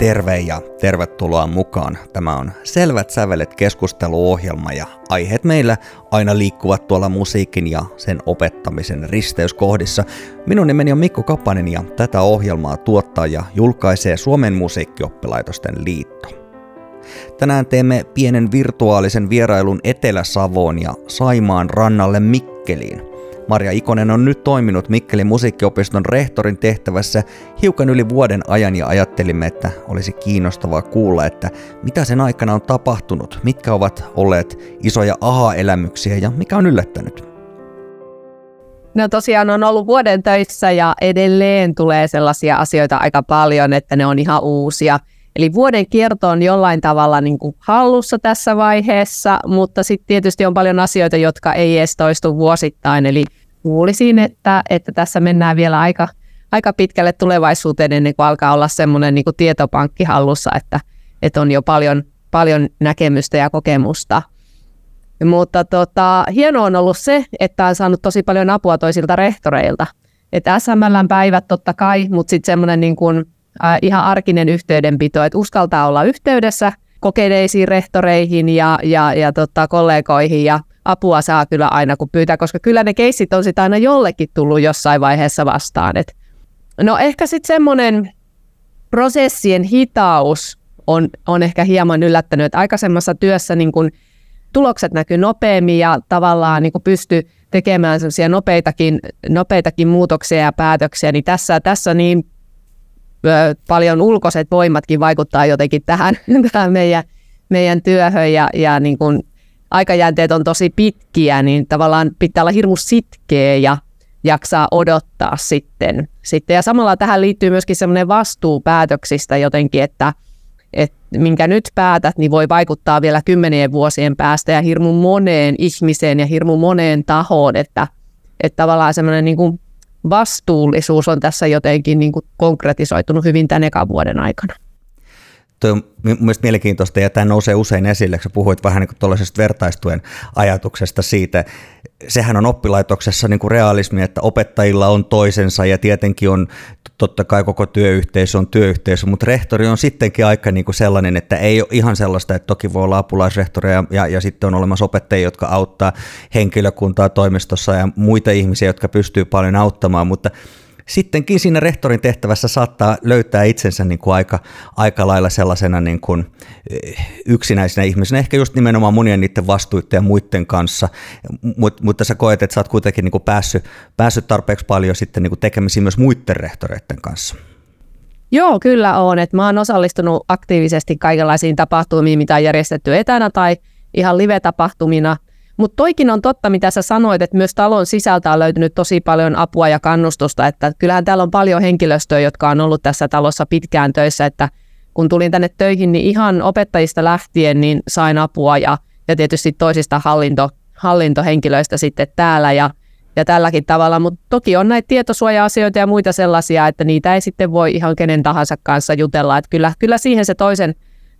Terve ja tervetuloa mukaan. Tämä on Selvät sävelet keskusteluohjelma ja aiheet meillä aina liikkuvat tuolla musiikin ja sen opettamisen risteyskohdissa. Minun nimeni on Mikko Kapanen ja tätä ohjelmaa tuottaa ja julkaisee Suomen musiikkioppilaitosten liitto. Tänään teemme pienen virtuaalisen vierailun Etelä-Savoon ja Saimaan rannalle Mikkeliin – Maria Ikonen on nyt toiminut Mikkelin musiikkiopiston rehtorin tehtävässä hiukan yli vuoden ajan ja ajattelimme, että olisi kiinnostavaa kuulla, että mitä sen aikana on tapahtunut, mitkä ovat olleet isoja aha-elämyksiä ja mikä on yllättänyt. No tosiaan on ollut vuoden töissä ja edelleen tulee sellaisia asioita aika paljon, että ne on ihan uusia. Eli vuoden kierto on jollain tavalla niin kuin hallussa tässä vaiheessa, mutta sitten tietysti on paljon asioita, jotka ei edes toistu vuosittain. Eli kuulisin, että, että tässä mennään vielä aika, aika pitkälle tulevaisuuteen ennen kuin alkaa olla semmoinen niin tietopankki hallussa, että, että on jo paljon, paljon näkemystä ja kokemusta. Mutta tota, hienoa on ollut se, että on saanut tosi paljon apua toisilta rehtoreilta. Että SMLn päivät totta kai, mutta sitten semmoinen niin kuin, äh, ihan arkinen yhteydenpito, että uskaltaa olla yhteydessä kokeneisiin rehtoreihin ja, ja, ja tota, kollegoihin ja apua saa kyllä aina, kun pyytää, koska kyllä ne keissit on sitten aina jollekin tullut jossain vaiheessa vastaan. Et no ehkä sitten semmoinen prosessien hitaus on, on ehkä hieman yllättänyt, että aikaisemmassa työssä niin kun tulokset näkyy nopeammin ja tavallaan niin pysty tekemään sellaisia nopeitakin, nopeitakin muutoksia ja päätöksiä, niin tässä, tässä niin paljon ulkoiset voimatkin vaikuttaa jotenkin tähän, tähän meidän, meidän työhön ja, ja niin kuin aikajänteet on tosi pitkiä, niin tavallaan pitää olla hirmu sitkeä ja jaksaa odottaa sitten. sitten. Ja samalla tähän liittyy myöskin semmoinen vastuu päätöksistä jotenkin, että, että minkä nyt päätät, niin voi vaikuttaa vielä kymmenien vuosien päästä ja hirmu moneen ihmiseen ja hirmu moneen tahoon, että, että tavallaan semmoinen niin kuin vastuullisuus on tässä jotenkin niin kuin konkretisoitunut hyvin tämän ekan vuoden aikana. Tuo on mielestäni mielenkiintoista ja tämä nousee usein esille, kun puhuit vähän niin tuollaisesta vertaistuen ajatuksesta siitä. Sehän on oppilaitoksessa niin kuin realismi, että opettajilla on toisensa ja tietenkin on totta kai koko työyhteisö on työyhteisö, mutta rehtori on sittenkin aika niin kuin sellainen, että ei ole ihan sellaista, että toki voi olla apulaisrehtoreja ja, ja, ja sitten on olemassa opettajia, jotka auttaa henkilökuntaa toimistossa ja muita ihmisiä, jotka pystyy paljon auttamaan, mutta sittenkin siinä rehtorin tehtävässä saattaa löytää itsensä niin kuin aika, aika lailla sellaisena niin kuin eh, yksinäisenä ihmisenä, ehkä just nimenomaan monien niiden vastuiden ja muiden kanssa, Mut, mutta sä koet, että sä oot kuitenkin niin kuin päässyt, päässyt tarpeeksi paljon sitten niin kuin tekemisiin myös muiden rehtoreiden kanssa. Joo, kyllä on. Et mä oon osallistunut aktiivisesti kaikenlaisiin tapahtumiin, mitä on järjestetty etänä tai ihan live-tapahtumina – mutta toikin on totta, mitä sä sanoit, että myös talon sisältä on löytynyt tosi paljon apua ja kannustusta, että kyllähän täällä on paljon henkilöstöä, jotka on ollut tässä talossa pitkään töissä, että kun tulin tänne töihin, niin ihan opettajista lähtien niin sain apua ja, ja tietysti toisista hallinto, hallintohenkilöistä sitten täällä ja, ja tälläkin tavalla, mutta toki on näitä tietosuoja-asioita ja muita sellaisia, että niitä ei sitten voi ihan kenen tahansa kanssa jutella, että kyllä, kyllä siihen se toisen,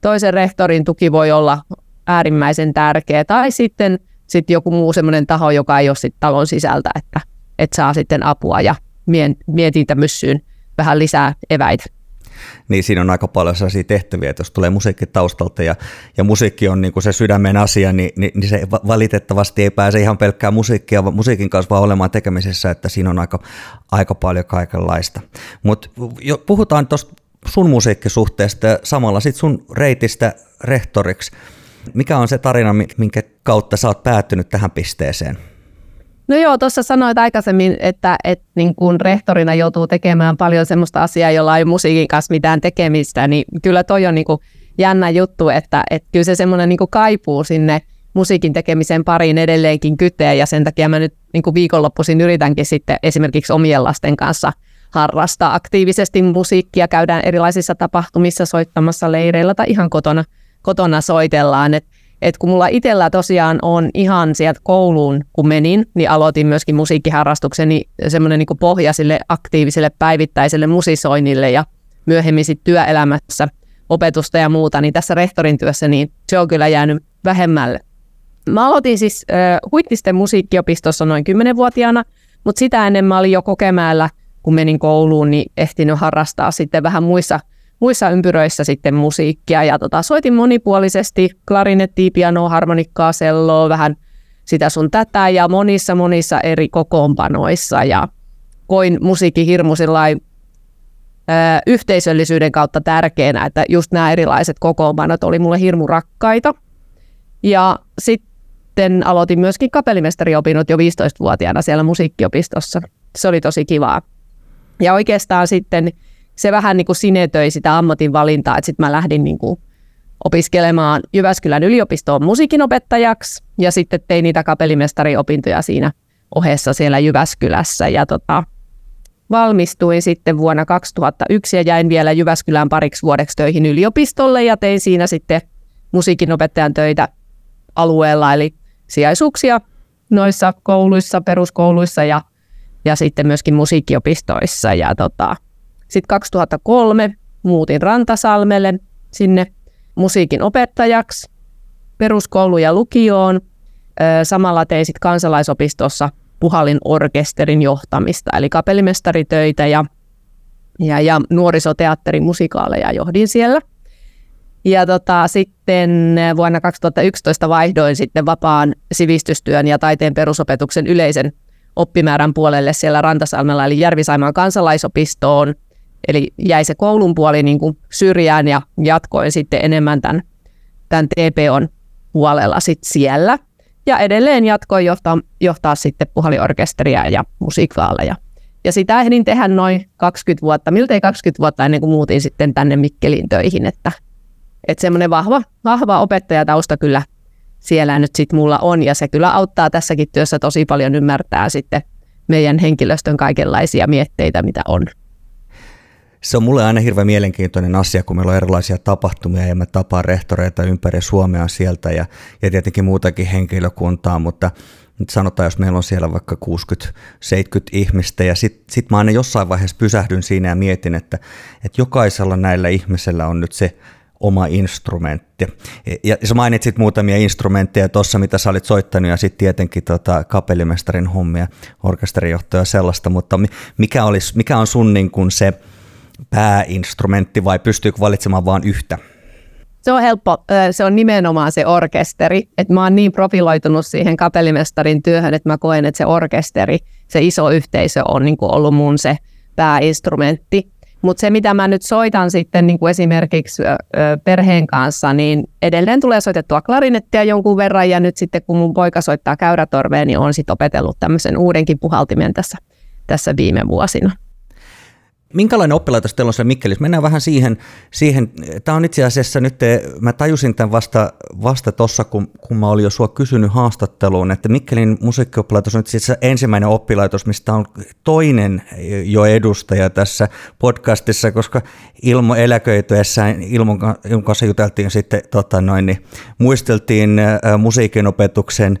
toisen rehtorin tuki voi olla äärimmäisen tärkeä, tai sitten sitten joku muu semmoinen taho, joka ei ole sit talon sisältä, että, että saa sitten apua ja mietintämyssyyn vähän lisää eväitä. Niin siinä on aika paljon sellaisia tehtäviä, että jos tulee musiikki taustalta ja, ja musiikki on niin kuin se sydämen asia, niin, niin, niin se valitettavasti ei pääse ihan pelkkää musiikkia, musiikin kanssa vaan olemaan tekemisessä, että siinä on aika, aika paljon kaikenlaista. Mutta puhutaan tuosta sun musiikkisuhteesta ja samalla sitten sun reitistä rehtoriksi. Mikä on se tarina, minkä kautta sä oot päättynyt tähän pisteeseen? No joo, tuossa sanoit aikaisemmin, että, että niin kun rehtorina joutuu tekemään paljon semmoista asiaa, jolla ei musiikin kanssa mitään tekemistä, niin kyllä toi on niin kuin jännä juttu, että, että kyllä se semmoinen niin kaipuu sinne musiikin tekemisen pariin edelleenkin kytee, ja sen takia mä nyt niin kuin viikonloppuisin yritänkin sitten esimerkiksi omien lasten kanssa harrastaa aktiivisesti musiikkia, käydään erilaisissa tapahtumissa soittamassa leireillä tai ihan kotona – kotona soitellaan. Et, et kun mulla itsellä tosiaan on ihan sieltä kouluun, kun menin, niin aloitin myöskin musiikkiharrastukseni semmoinen niin pohja sille aktiiviselle päivittäiselle musisoinnille ja myöhemmin sitten työelämässä opetusta ja muuta, niin tässä rehtorin työssä niin se on kyllä jäänyt vähemmälle. Mä aloitin siis äh, Huittisten musiikkiopistossa noin 10-vuotiaana, mutta sitä ennen mä olin jo Kokemäellä, kun menin kouluun, niin ehtinyt harrastaa sitten vähän muissa – muissa ympyröissä sitten musiikkia ja tota, soitin monipuolisesti klarinettia, pianoa, harmonikkaa, selloa, vähän sitä sun tätä ja monissa monissa eri kokoonpanoissa ja koin musiikki hirmu yhteisöllisyyden kautta tärkeänä, että just nämä erilaiset kokoonpanot oli mulle hirmu rakkaita. Ja sitten aloitin myöskin kapellimestariopinnot jo 15-vuotiaana siellä musiikkiopistossa. Se oli tosi kivaa. Ja oikeastaan sitten se vähän niin kuin sinetöi sitä ammatin valintaa, että sitten mä lähdin niin kuin opiskelemaan Jyväskylän yliopistoon musiikinopettajaksi ja sitten tein niitä kapellimestariopintoja siinä ohessa siellä Jyväskylässä. Ja tota, valmistuin sitten vuonna 2001 ja jäin vielä Jyväskylään pariksi vuodeksi töihin yliopistolle ja tein siinä sitten musiikinopettajan töitä alueella, eli sijaisuuksia noissa kouluissa, peruskouluissa ja, ja sitten myöskin musiikkiopistoissa. Ja tota, sitten 2003 muutin Rantasalmelle sinne musiikin opettajaksi peruskoulu ja lukioon. Samalla tein sitten kansalaisopistossa puhalin orkesterin johtamista, eli kapellimestaritöitä ja, ja, ja nuorisoteatterin musikaaleja johdin siellä. Ja tota, sitten vuonna 2011 vaihdoin sitten vapaan sivistystyön ja taiteen perusopetuksen yleisen oppimäärän puolelle siellä Rantasalmella, eli Järvisaimaan kansalaisopistoon. Eli jäi se koulun puoli niin kuin syrjään ja jatkoin sitten enemmän tämän, tämän TPOn puolella sit siellä. Ja edelleen jatkoin johtaa, johtaa sitten puhaliorkesteria ja musiikaaleja. Ja sitä ehdin tehdä noin 20 vuotta, miltei 20 vuotta ennen kuin muutin sitten tänne Mikkeliin töihin, että, että semmoinen vahva, vahva opettajatausta kyllä siellä nyt sitten mulla on, ja se kyllä auttaa tässäkin työssä tosi paljon ymmärtää sitten meidän henkilöstön kaikenlaisia mietteitä, mitä on se on mulle aina hirveän mielenkiintoinen asia, kun meillä on erilaisia tapahtumia ja mä tapaan rehtoreita ympäri Suomea sieltä ja, ja tietenkin muutakin henkilökuntaa, mutta nyt sanotaan, jos meillä on siellä vaikka 60-70 ihmistä ja sitten sit mä aina jossain vaiheessa pysähdyn siinä ja mietin, että, että jokaisella näillä ihmisellä on nyt se oma instrumentti. Ja sä mainitsit muutamia instrumentteja tuossa, mitä sä olit soittanut, ja sitten tietenkin tota, kapellimestarin hommia, orkesterijohtaja ja sellaista, mutta mikä, olisi, mikä on sun niin kun se, pääinstrumentti vai pystyykö valitsemaan vain yhtä? Se on helppo, se on nimenomaan se orkesteri, että mä oon niin profiloitunut siihen kapellimestarin työhön, että mä koen, että se orkesteri, se iso yhteisö on niin kuin ollut mun se pääinstrumentti. Mutta se, mitä mä nyt soitan sitten niin kuin esimerkiksi perheen kanssa, niin edelleen tulee soitettua klarinettia jonkun verran, ja nyt sitten kun mun poika soittaa käyrätorvea, niin on sitten opetellut tämmöisen uudenkin puhaltimen tässä, tässä viime vuosina. Minkälainen oppilaitos teillä on siellä Mikkelissä? Mennään vähän siihen. siihen. Tämä on itse asiassa nyt, mä tajusin tämän vasta, vasta tuossa, kun, kun mä olin jo sua kysynyt haastatteluun, että Mikkelin musiikkioppilaitos on itse asiassa ensimmäinen oppilaitos, mistä on toinen jo edustaja tässä podcastissa, koska Ilmo eläköityessään Ilmon, kanssa juteltiin sitten, tota noin, niin muisteltiin äh, musiikinopetuksen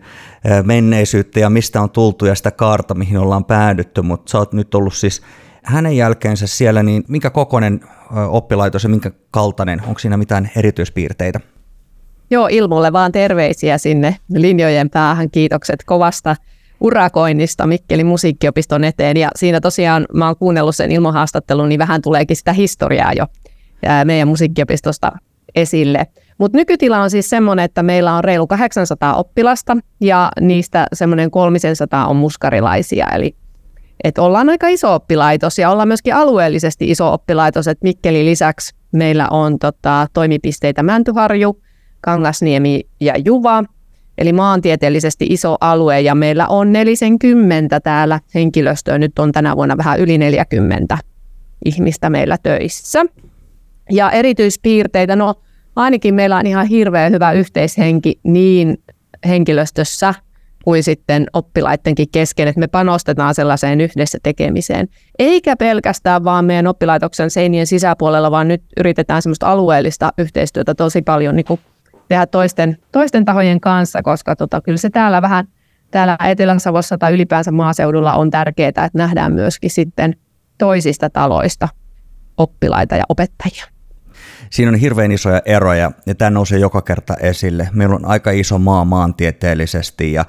äh, menneisyyttä ja mistä on tultu ja sitä kaarta, mihin ollaan päädytty, mutta sä oot nyt ollut siis hänen jälkeensä siellä, niin minkä kokoinen oppilaitos ja minkä kaltainen? Onko siinä mitään erityispiirteitä? Joo, Ilmulle vaan terveisiä sinne linjojen päähän. Kiitokset kovasta urakoinnista Mikkelin musiikkiopiston eteen. Ja siinä tosiaan mä oon kuunnellut sen ilmohaastattelun, niin vähän tuleekin sitä historiaa jo meidän musiikkiopistosta esille. Mutta nykytila on siis semmoinen, että meillä on reilu 800 oppilasta ja niistä semmoinen 300 on muskarilaisia, eli että ollaan aika iso oppilaitos ja ollaan myöskin alueellisesti iso oppilaitos, että Mikkeli lisäksi meillä on tota, toimipisteitä Mäntyharju, Kangasniemi ja Juva, eli maantieteellisesti iso alue ja meillä on 40 täällä henkilöstöä, nyt on tänä vuonna vähän yli 40 ihmistä meillä töissä. Ja erityispiirteitä, no ainakin meillä on ihan hirveän hyvä yhteishenki niin henkilöstössä kuin sitten oppilaittenkin kesken, että me panostetaan sellaiseen yhdessä tekemiseen. Eikä pelkästään vaan meidän oppilaitoksen seinien sisäpuolella, vaan nyt yritetään semmoista alueellista yhteistyötä tosi paljon niin kuin tehdä toisten, toisten tahojen kanssa, koska tota, kyllä se täällä vähän täällä Etelä-Savossa tai ylipäänsä maaseudulla on tärkeää, että nähdään myöskin sitten toisista taloista oppilaita ja opettajia. Siinä on hirveän isoja eroja ja tämä nousee joka kerta esille. Meillä on aika iso maa maantieteellisesti ja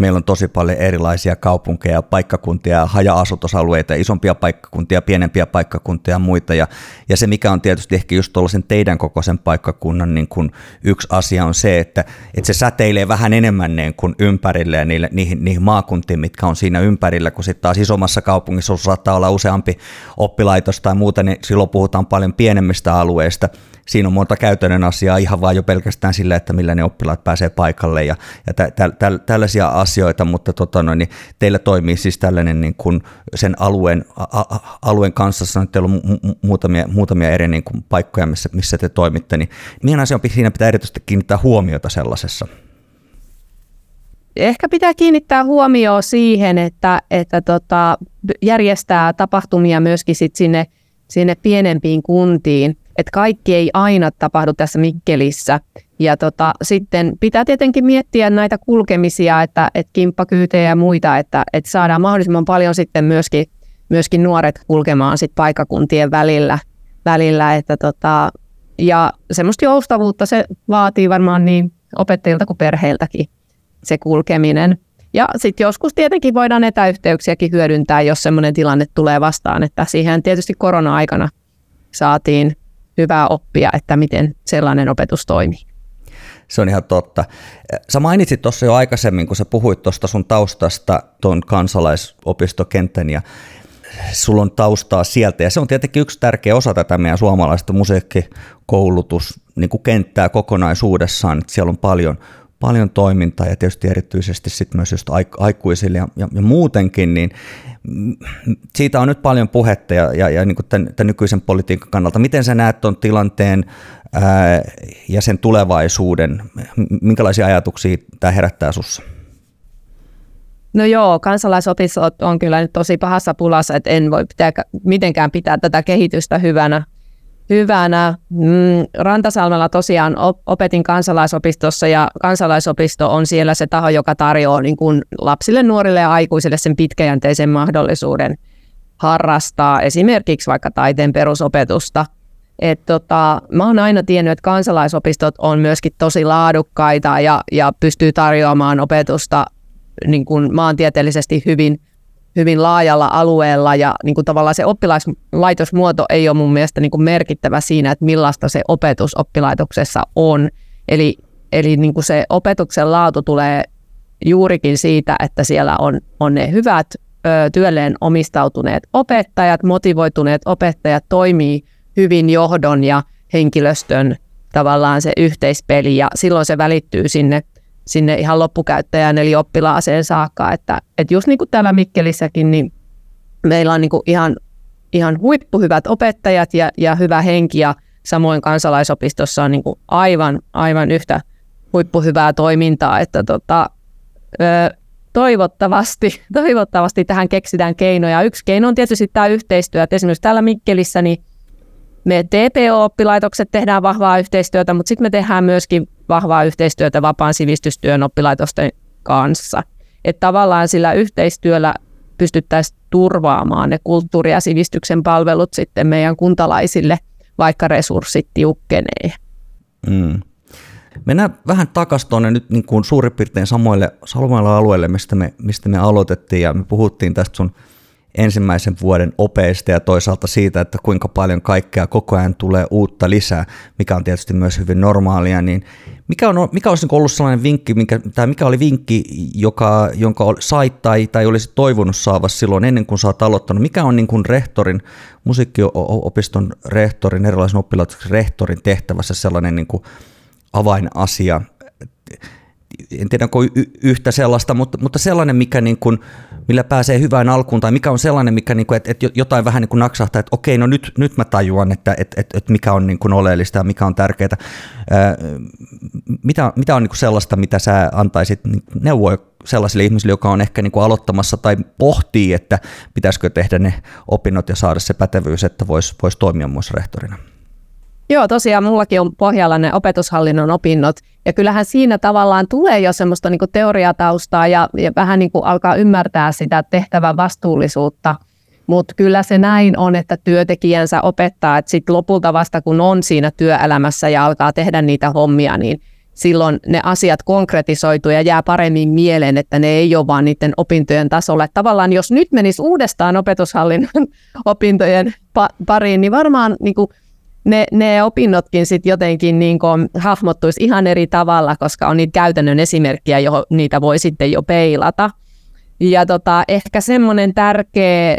Meillä on tosi paljon erilaisia kaupunkeja, paikkakuntia, haja-asutusalueita, isompia paikkakuntia, pienempiä paikkakuntia ja muita. Ja, ja se, mikä on tietysti ehkä just tuollaisen teidän kokoisen paikkakunnan niin kun yksi asia on se, että, että se säteilee vähän enemmän niin kuin ympärille ja niille, niihin, niihin maakuntiin, mitkä on siinä ympärillä, kun sitten taas isommassa kaupungissa saattaa olla useampi oppilaitos tai muuta, niin silloin puhutaan paljon pienemmistä alueista siinä on monta käytännön asiaa ihan vaan jo pelkästään sillä, että millä ne oppilaat pääsee paikalle ja, ja tä, tä, tä, tällaisia asioita, mutta tota noin, niin teillä toimii siis tällainen niin kuin sen alueen, a, a, alueen kanssa, sanoin, että teillä on mu- muutamia, muutamia eri niin kuin paikkoja, missä, missä te toimitte, niin mihin asiaan siinä pitää erityisesti kiinnittää huomiota sellaisessa? Ehkä pitää kiinnittää huomioon siihen, että, että tota, järjestää tapahtumia myöskin sit sinne, sinne pienempiin kuntiin – että kaikki ei aina tapahdu tässä Mikkelissä. Ja tota, sitten pitää tietenkin miettiä näitä kulkemisia, että, että kimppakyytejä ja muita, että, että saadaan mahdollisimman paljon sitten myöskin, myöskin nuoret kulkemaan sit paikakuntien välillä. välillä että tota, ja semmoista joustavuutta se vaatii varmaan niin opettajilta kuin perheiltäkin se kulkeminen. Ja sitten joskus tietenkin voidaan etäyhteyksiäkin hyödyntää, jos semmoinen tilanne tulee vastaan, että siihen tietysti korona-aikana saatiin hyvää oppia, että miten sellainen opetus toimii. Se on ihan totta. Sä mainitsit tuossa jo aikaisemmin, kun sä puhuit tuosta sun taustasta tuon kansalaisopistokentän ja sulla on taustaa sieltä ja se on tietenkin yksi tärkeä osa tätä meidän suomalaista musiikkikoulutus niin kuin kenttää kokonaisuudessaan, että siellä on paljon, paljon toimintaa ja tietysti erityisesti sit myös just aikuisille ja, ja, ja muutenkin, niin siitä on nyt paljon puhetta ja, ja, ja niin kuin tämän, tämän nykyisen politiikan kannalta. Miten sä näet tuon tilanteen ää, ja sen tulevaisuuden? Minkälaisia ajatuksia tämä herättää sussa? No joo, kansalaisopistot on kyllä nyt tosi pahassa pulassa, että en voi pitää, mitenkään pitää tätä kehitystä hyvänä hyvänä. Mm, Rantasalmella tosiaan opetin kansalaisopistossa ja kansalaisopisto on siellä se taho, joka tarjoaa niin kuin lapsille, nuorille ja aikuisille sen pitkäjänteisen mahdollisuuden harrastaa esimerkiksi vaikka taiteen perusopetusta. Et tota, mä oon aina tiennyt, että kansalaisopistot on myöskin tosi laadukkaita ja, ja pystyy tarjoamaan opetusta niin kuin maantieteellisesti hyvin – hyvin laajalla alueella ja niin kuin tavallaan se oppilaitosmuoto ei ole mun mielestä niin kuin merkittävä siinä, että millaista se opetus oppilaitoksessa on. Eli, eli niin kuin se opetuksen laatu tulee juurikin siitä, että siellä on, on ne hyvät ö, työlleen omistautuneet opettajat, motivoituneet opettajat toimii hyvin johdon ja henkilöstön tavallaan se yhteispeli ja silloin se välittyy sinne sinne ihan loppukäyttäjään eli oppilaaseen saakka. Että, että just niin kuin täällä Mikkelissäkin, niin meillä on niin kuin ihan, ihan huippuhyvät opettajat ja, ja hyvä henki ja samoin kansalaisopistossa on niin kuin aivan, aivan yhtä huippuhyvää toimintaa, että tota, ö, toivottavasti, toivottavasti tähän keksitään keinoja. Yksi keino on tietysti tämä yhteistyö, että esimerkiksi täällä Mikkelissä niin me TPO-oppilaitokset tehdään vahvaa yhteistyötä, mutta sitten me tehdään myöskin vahvaa yhteistyötä vapaan sivistystyön oppilaitosten kanssa. Että tavallaan sillä yhteistyöllä pystyttäisiin turvaamaan ne kulttuuri- ja sivistyksen palvelut sitten meidän kuntalaisille, vaikka resurssit tiukkenee. Mm. Mennään vähän takaisin tuonne nyt niin kuin suurin piirtein samoille, samoille alueille, mistä me, mistä me aloitettiin, ja me puhuttiin tästä sun ensimmäisen vuoden opeista ja toisaalta siitä, että kuinka paljon kaikkea koko ajan tulee uutta lisää, mikä on tietysti myös hyvin normaalia, niin mikä, on, mikä olisi ollut sellainen vinkki, mikä, tai mikä oli vinkki, joka, jonka sait tai, tai olisi toivonut saava silloin ennen kuin oot aloittanut? Mikä on niin kuin rehtorin, musiikkiopiston rehtorin, erilaisen oppilaitoksen rehtorin tehtävässä sellainen niin kuin avainasia, en tiedä onko y- yhtä sellaista, mutta, mutta sellainen, mikä niin kuin, millä pääsee hyvään alkuun, tai mikä on sellainen, mikä niin kuin, että, että jotain vähän niin kuin naksahtaa, että okei, no nyt, nyt mä tajuan, että, että, että, että mikä on niin kuin oleellista ja mikä on tärkeää. mitä, mitä on niin kuin sellaista, mitä sä antaisit niin neuvoa sellaisille ihmisille, joka on ehkä niin kuin aloittamassa tai pohtii, että pitäisikö tehdä ne opinnot ja saada se pätevyys, että voisi vois toimia myös rehtorina? Joo, tosiaan mullakin on pohjalla ne opetushallinnon opinnot, ja kyllähän siinä tavallaan tulee jo semmoista niin kuin teoriataustaa ja, ja vähän niin kuin alkaa ymmärtää sitä tehtävän vastuullisuutta, mutta kyllä se näin on, että työntekijänsä opettaa, että sitten lopulta vasta kun on siinä työelämässä ja alkaa tehdä niitä hommia, niin silloin ne asiat konkretisoituu ja jää paremmin mieleen, että ne ei ole vaan niiden opintojen tasolla. Että tavallaan jos nyt menisi uudestaan opetushallinnon opintojen pa- pariin, niin varmaan niin kuin ne, ne opinnotkin sitten jotenkin niin hahmottuisi ihan eri tavalla, koska on niitä käytännön esimerkkejä, johon niitä voi sitten jo peilata. Ja tota, ehkä semmoinen tärkeä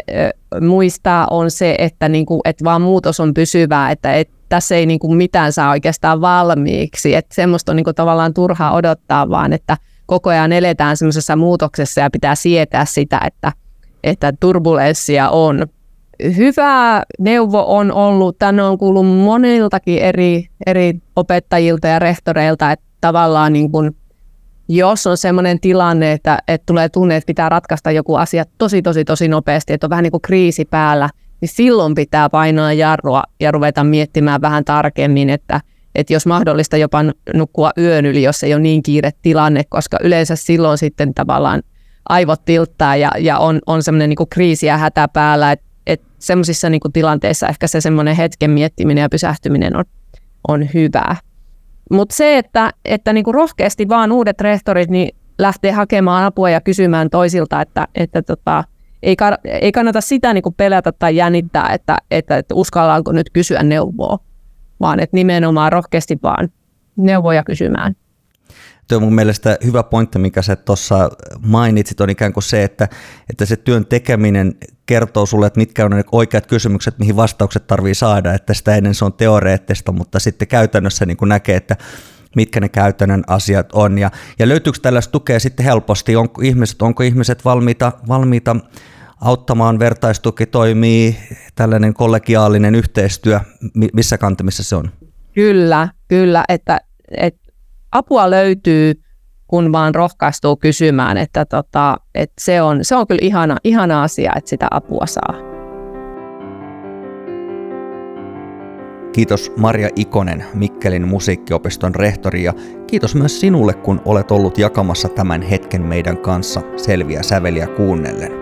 muistaa on se, että, niinku, että vaan muutos on pysyvää, että et, tässä ei niinku mitään saa oikeastaan valmiiksi. Että semmoista on niinku tavallaan turhaa odottaa, vaan että koko ajan eletään semmoisessa muutoksessa ja pitää sietää sitä, että, että turbulenssia on. Hyvä neuvo on ollut, tänne on kuullut moniltakin eri, eri opettajilta ja rehtoreilta, että tavallaan niin kuin jos on sellainen tilanne, että, että tulee tunne, että pitää ratkaista joku asia tosi, tosi, tosi nopeasti, että on vähän niin kuin kriisi päällä, niin silloin pitää painaa jarrua ja ruveta miettimään vähän tarkemmin, että, että jos mahdollista jopa nukkua yön yli, jos ei ole niin kiire tilanne, koska yleensä silloin sitten tavallaan aivot tilttaa ja, ja on, on semmoinen niin kriisi ja hätä päällä, että että semmoisissa niin tilanteissa ehkä se semmoinen hetken miettiminen ja pysähtyminen on, on hyvää. Mutta se, että, että niinku rohkeasti vaan uudet rehtorit niin lähtee hakemaan apua ja kysymään toisilta, että, että tota, ei, ei kannata sitä niinku pelätä tai jännittää, että, että, että uskallaanko nyt kysyä neuvoa, vaan että nimenomaan rohkeasti vaan neuvoja kysymään. Tuo on mun mielestä hyvä pointti, mikä sä tuossa mainitsit, on ikään kuin se, että, että se työn tekeminen kertoo sulle, että mitkä on ne oikeat kysymykset, mihin vastaukset tarvii saada, että sitä ennen se on teoreettista, mutta sitten käytännössä niin näkee, että mitkä ne käytännön asiat on. Ja, ja löytyykö tällaista tukea sitten helposti? Onko ihmiset, onko ihmiset valmiita, valmiita auttamaan, vertaistuki toimii, tällainen kollegiaalinen yhteistyö, missä kantimissa se on? Kyllä, kyllä, että, että apua löytyy, kun vaan rohkaistuu kysymään, että, tota, se, on, se on kyllä ihana, ihana asia, että sitä apua saa. Kiitos Maria Ikonen, Mikkelin musiikkiopiston rehtori ja kiitos myös sinulle, kun olet ollut jakamassa tämän hetken meidän kanssa selviä säveliä kuunnellen.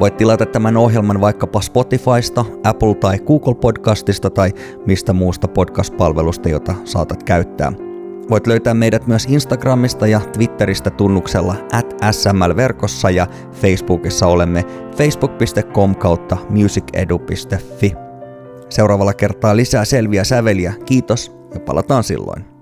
Voit tilata tämän ohjelman vaikkapa Spotifysta, Apple tai Google Podcastista tai mistä muusta podcast-palvelusta, jota saatat käyttää – Voit löytää meidät myös Instagramista ja Twitteristä tunnuksella at smlverkossa ja Facebookissa olemme facebook.com kautta musicedu.fi. Seuraavalla kertaa lisää selviä säveliä. Kiitos ja palataan silloin.